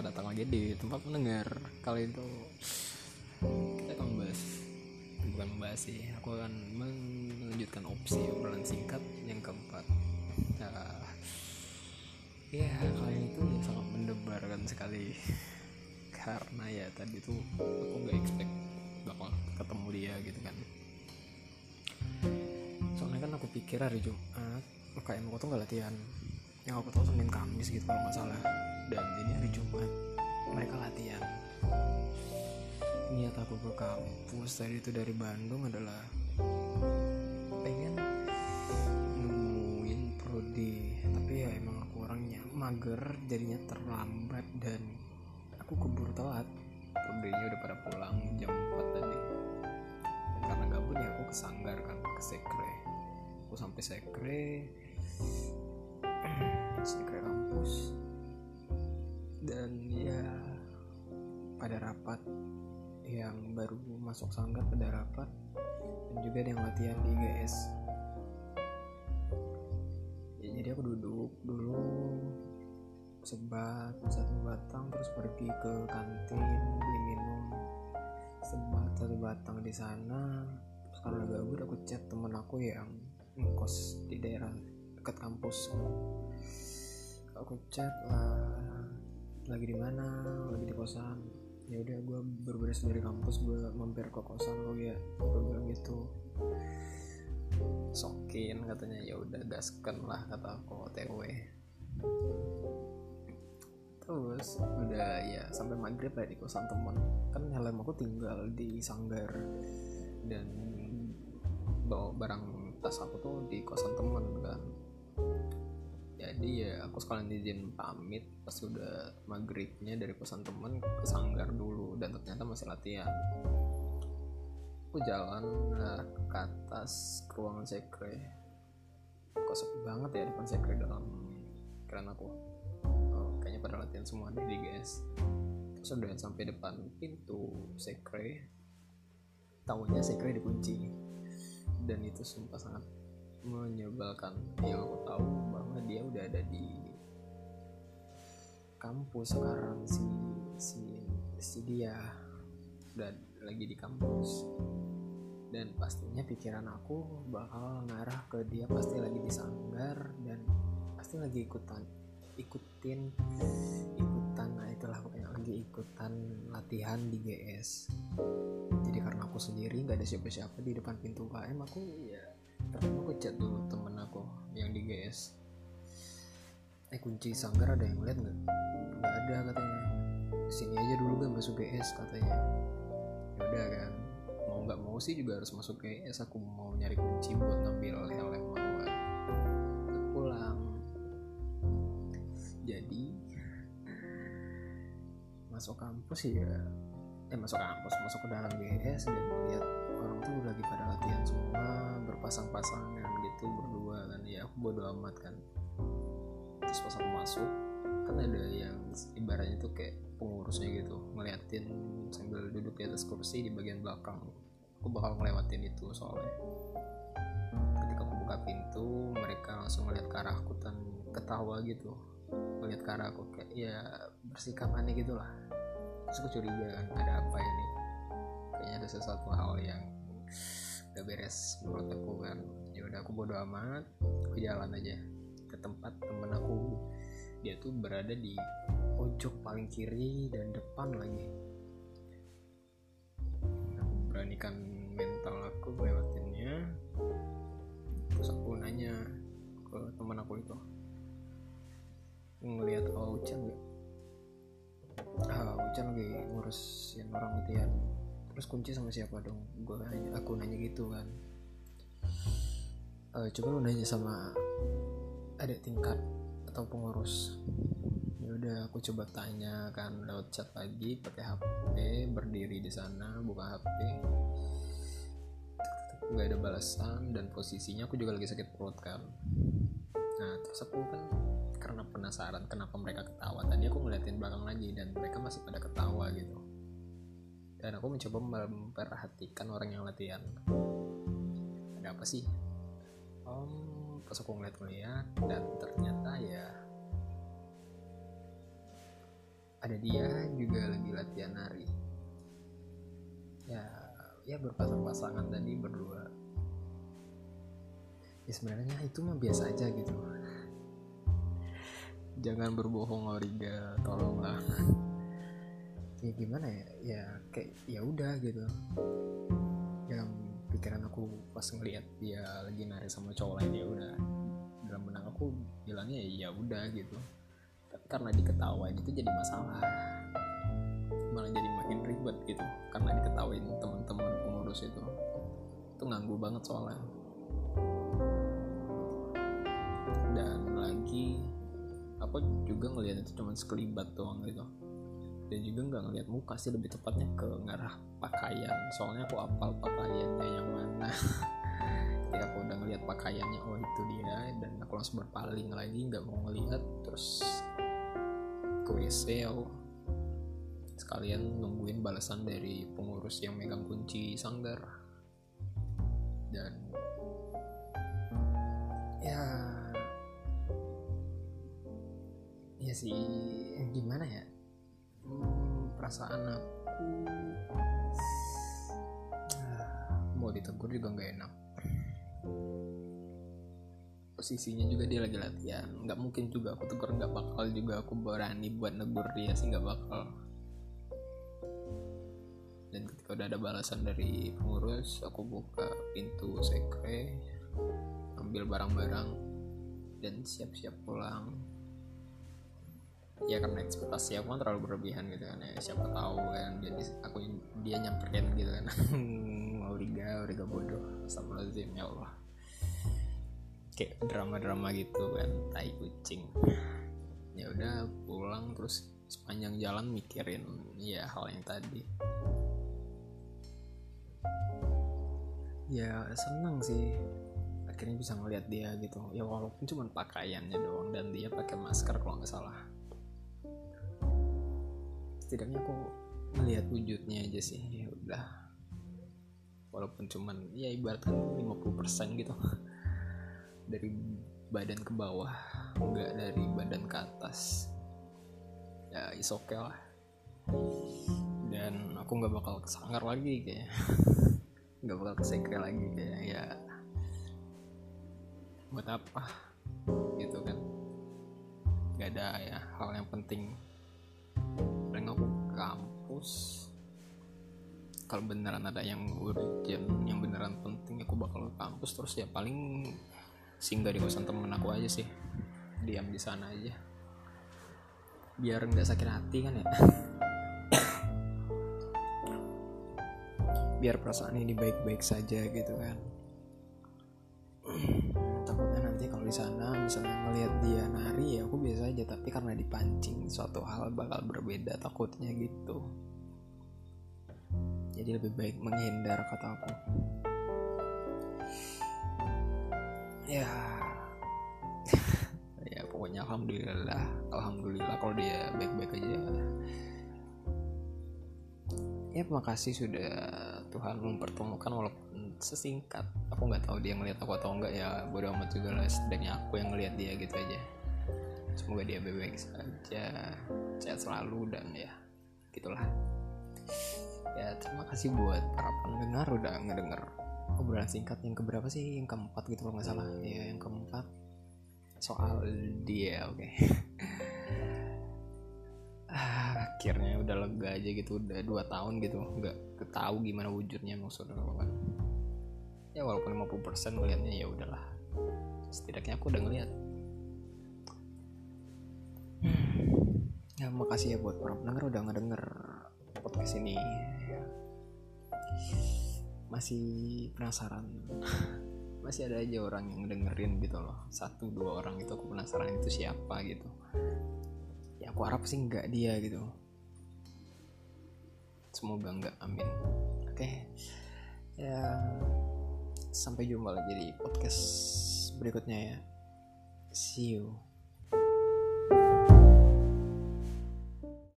selamat datang lagi di tempat mendengar Kali itu. Kita akan membahas Bukan membahas sih Aku akan melanjutkan opsi obrolan singkat yang keempat. Nah, Ya kali itu sangat mendebarkan sekali. Karena ya tadi tuh aku gak expect bakal ketemu dia gitu kan. Soalnya kan aku pikir hari Jumat UKM aku tuh gak latihan. Yang aku tahu Senin Kamis gitu kalau nggak salah dan ini hari Jumat mereka latihan. Niat aku ke kampus tadi itu dari Bandung adalah pengen nemuin prodi. Tapi ya emang aku orangnya mager jadinya terlambat dan aku keburu telat. Prodinya udah pada pulang jam 4 tadi. Karena gabut ya aku ke sanggar kan ke sekre. Aku sampai sekre sekre kampus dan ya pada rapat yang baru masuk sanggar pada rapat dan juga ada yang latihan di IGS ya, jadi aku duduk dulu sebat satu batang terus pergi ke kantin beli minum sebat satu batang di sana. Terus karena gabut aku chat temen aku yang ngekos di daerah dekat kampus. Aku chat lah lagi di mana? Lagi di kosan? Ya udah gue berberes dari kampus gue mampir ke kosan lo ya. Gue bilang gitu. Sokin katanya. Ya udah gasken lah kata aku otw terus udah ya sampai maghrib lah di kosan temen. Kan helm aku tinggal di sanggar. Dan bawa barang tas aku tuh di kosan temen kan jadi ya aku sekalian izin pamit pas udah maghribnya dari kosan temen ke sanggar dulu dan ternyata masih latihan. Aku jalan nah, ke atas ke ruangan sekre. Kok sepi banget ya depan sekre dalam keren aku. Oh, kayaknya pada latihan semua di guys terus udah sampai depan pintu sekre. Tahunya sekre dikunci. Dan itu sumpah sangat menyebalkan. Yang aku tahu bahwa dia udah ada di kampus sekarang si si si dia udah lagi di kampus. Dan pastinya pikiran aku bakal ngarah ke dia pasti lagi di sanggar dan pasti lagi ikutan ikutin ikutan nah itulah pokoknya lagi ikutan latihan di GS jadi karena aku sendiri nggak ada siapa-siapa di depan pintu KM aku ya pertama aku chat dulu temen aku yang di GS eh kunci sanggar ada yang lihat nggak? Nggak ada katanya. Sini aja dulu kan masuk GS katanya. Ya udah kan. Mau nggak mau sih juga harus masuk GS aku mau nyari kunci buat ngambil helm aku kan. Pulang. Jadi masuk kampus ya. Eh masuk kampus masuk ke dalam GS dan lihat orang tuh lagi pada latihan semua berpasang-pasangan gitu berdua kan. Ya aku bodo amat kan. Terus pas aku masuk kan ada yang ibaratnya tuh kayak pengurusnya gitu ngeliatin sambil duduk di atas kursi di bagian belakang. Aku bakal ngelewatin itu soalnya. Ketika aku buka pintu mereka langsung ngeliat ke arah aku dan ketawa gitu. Ngeliat ke arah aku kayak ya bersikap aneh gitu lah. Terus aku curiga kan ada apa ini kayaknya ada sesuatu hal yang gak beres menurut aku kan ya udah aku bodo amat. Aku jalan aja ke tempat temen aku. Dia tuh berada di pojok paling kiri dan depan lagi. Aku beranikan mental aku lewatinnya. Terus aku nanya ke teman aku itu ngelihat oh Ucan gak ah Ucan lagi ngurusin orang latihan terus kunci sama siapa dong? Gue nanya aku nanya gitu kan. E, coba lu nanya sama ada tingkat atau pengurus. Ya udah aku coba tanya kan lewat chat lagi pakai HP berdiri di sana buka HP nggak ada balasan dan posisinya aku juga lagi sakit perut kan. Nah terus aku kan karena penasaran kenapa mereka ketawa. Tadi aku ngeliatin belakang lagi dan mereka masih pada ketawa gitu dan aku mencoba memperhatikan orang yang latihan. Ada apa sih? Om pas aku ngeliat-ngeliat dan ternyata ya ada dia juga lagi latihan nari. Ya ya berpasang-pasangan tadi berdua. Ya sebenarnya itu mah biasa aja gitu. Jangan berbohong Origa. Tolonglah ya gimana ya ya kayak ya udah gitu. Yang pikiran aku pas ngeliat dia lagi nari sama cowok lain ya udah. Dalam benang aku bilangnya ya udah gitu. Tapi karena diketawain itu jadi masalah. Malah jadi makin ribet gitu. Karena diketawain teman-teman pengurus itu itu nganggu banget soalnya. Dan lagi aku juga ngeliat itu cuma sekelibat doang gitu dan juga nggak ngeliat muka sih lebih tepatnya ke ngarah pakaian. Soalnya aku apal pakaiannya yang mana. Ketika aku udah ngeliat pakaiannya oh itu dia. Dan aku langsung berpaling lagi nggak mau ngeliat. Terus ke WC sekalian nungguin balasan dari pengurus yang megang kunci sanggar. Dan ya ya sih gimana ya hmm, perasaan aku ah, mau ditegur juga nggak enak. Posisinya juga dia lagi latihan. Nggak mungkin juga aku tegur nggak bakal juga aku berani buat negur dia sih nggak bakal. Dan ketika udah ada balasan dari pengurus aku buka pintu sekre ambil barang-barang dan siap-siap pulang ya karena ekspektasi aku kan terlalu berlebihan gitu kan ya siapa tahu kan jadi aku dia nyamperin gitu kan. Auriga Auriga bodoh Astagfirullahaladzim ya Allah. Kayak drama-drama gitu kan tai kucing. Ya udah pulang terus sepanjang jalan mikirin ya hal yang tadi. Ya seneng sih. Akhirnya bisa ngeliat dia gitu. Ya walaupun cuma pakaiannya doang dan dia pakai masker kalau nggak salah setidaknya aku melihat wujudnya aja sih. Ya udah. Walaupun cuman ya ibaratkan 50% gitu. Dari badan ke bawah enggak dari badan ke atas. Ya is okay lah. Dan aku nggak bakal kesanggar lagi kayak nggak bakal kesekre lagi kayak ya. Buat apa? Gitu kan. Nggak ada ya hal yang penting kampus. Kalau beneran ada yang urgent yang beneran penting aku bakal ke kampus. Terus ya paling singgah di kosan temen aku aja sih. Diam di sana aja. Biar nggak sakit hati kan ya. Biar perasaan ini baik-baik saja gitu kan aja tapi karena dipancing suatu hal bakal berbeda takutnya gitu. Jadi lebih baik menghindar kata aku. Ya. Ya pokoknya alhamdulillah alhamdulillah kalau dia baik-baik aja. Ya makasih sudah Tuhan mempertemukan walaupun sesingkat. Aku nggak tahu dia ngeliat aku atau enggak ya bodo amat juga lah setidaknya aku yang ngeliat dia gitu aja semoga dia baik-baik saja. Sehat selalu dan ya gitulah. Ya terima kasih buat para pendengar udah ngedenger obrolan singkat yang keberapa sih? Yang keempat gitu kalau nggak salah. Ya yang keempat. Soal dia oke. Okay. akhirnya udah lega aja gitu. Udah dua tahun gitu. Nggak ketahu gimana wujudnya maksudnya kan ya walaupun 50% ngeliatnya ya udahlah. Setidaknya aku udah ngeliat ya makasih ya buat para pendengar udah ngedenger podcast ini. Masih penasaran. Masih ada aja orang yang dengerin gitu loh. Satu dua orang itu aku penasaran itu siapa gitu. Ya aku harap sih nggak dia gitu. Semoga nggak amin. Oke. Ya sampai jumpa lagi di podcast berikutnya ya. See you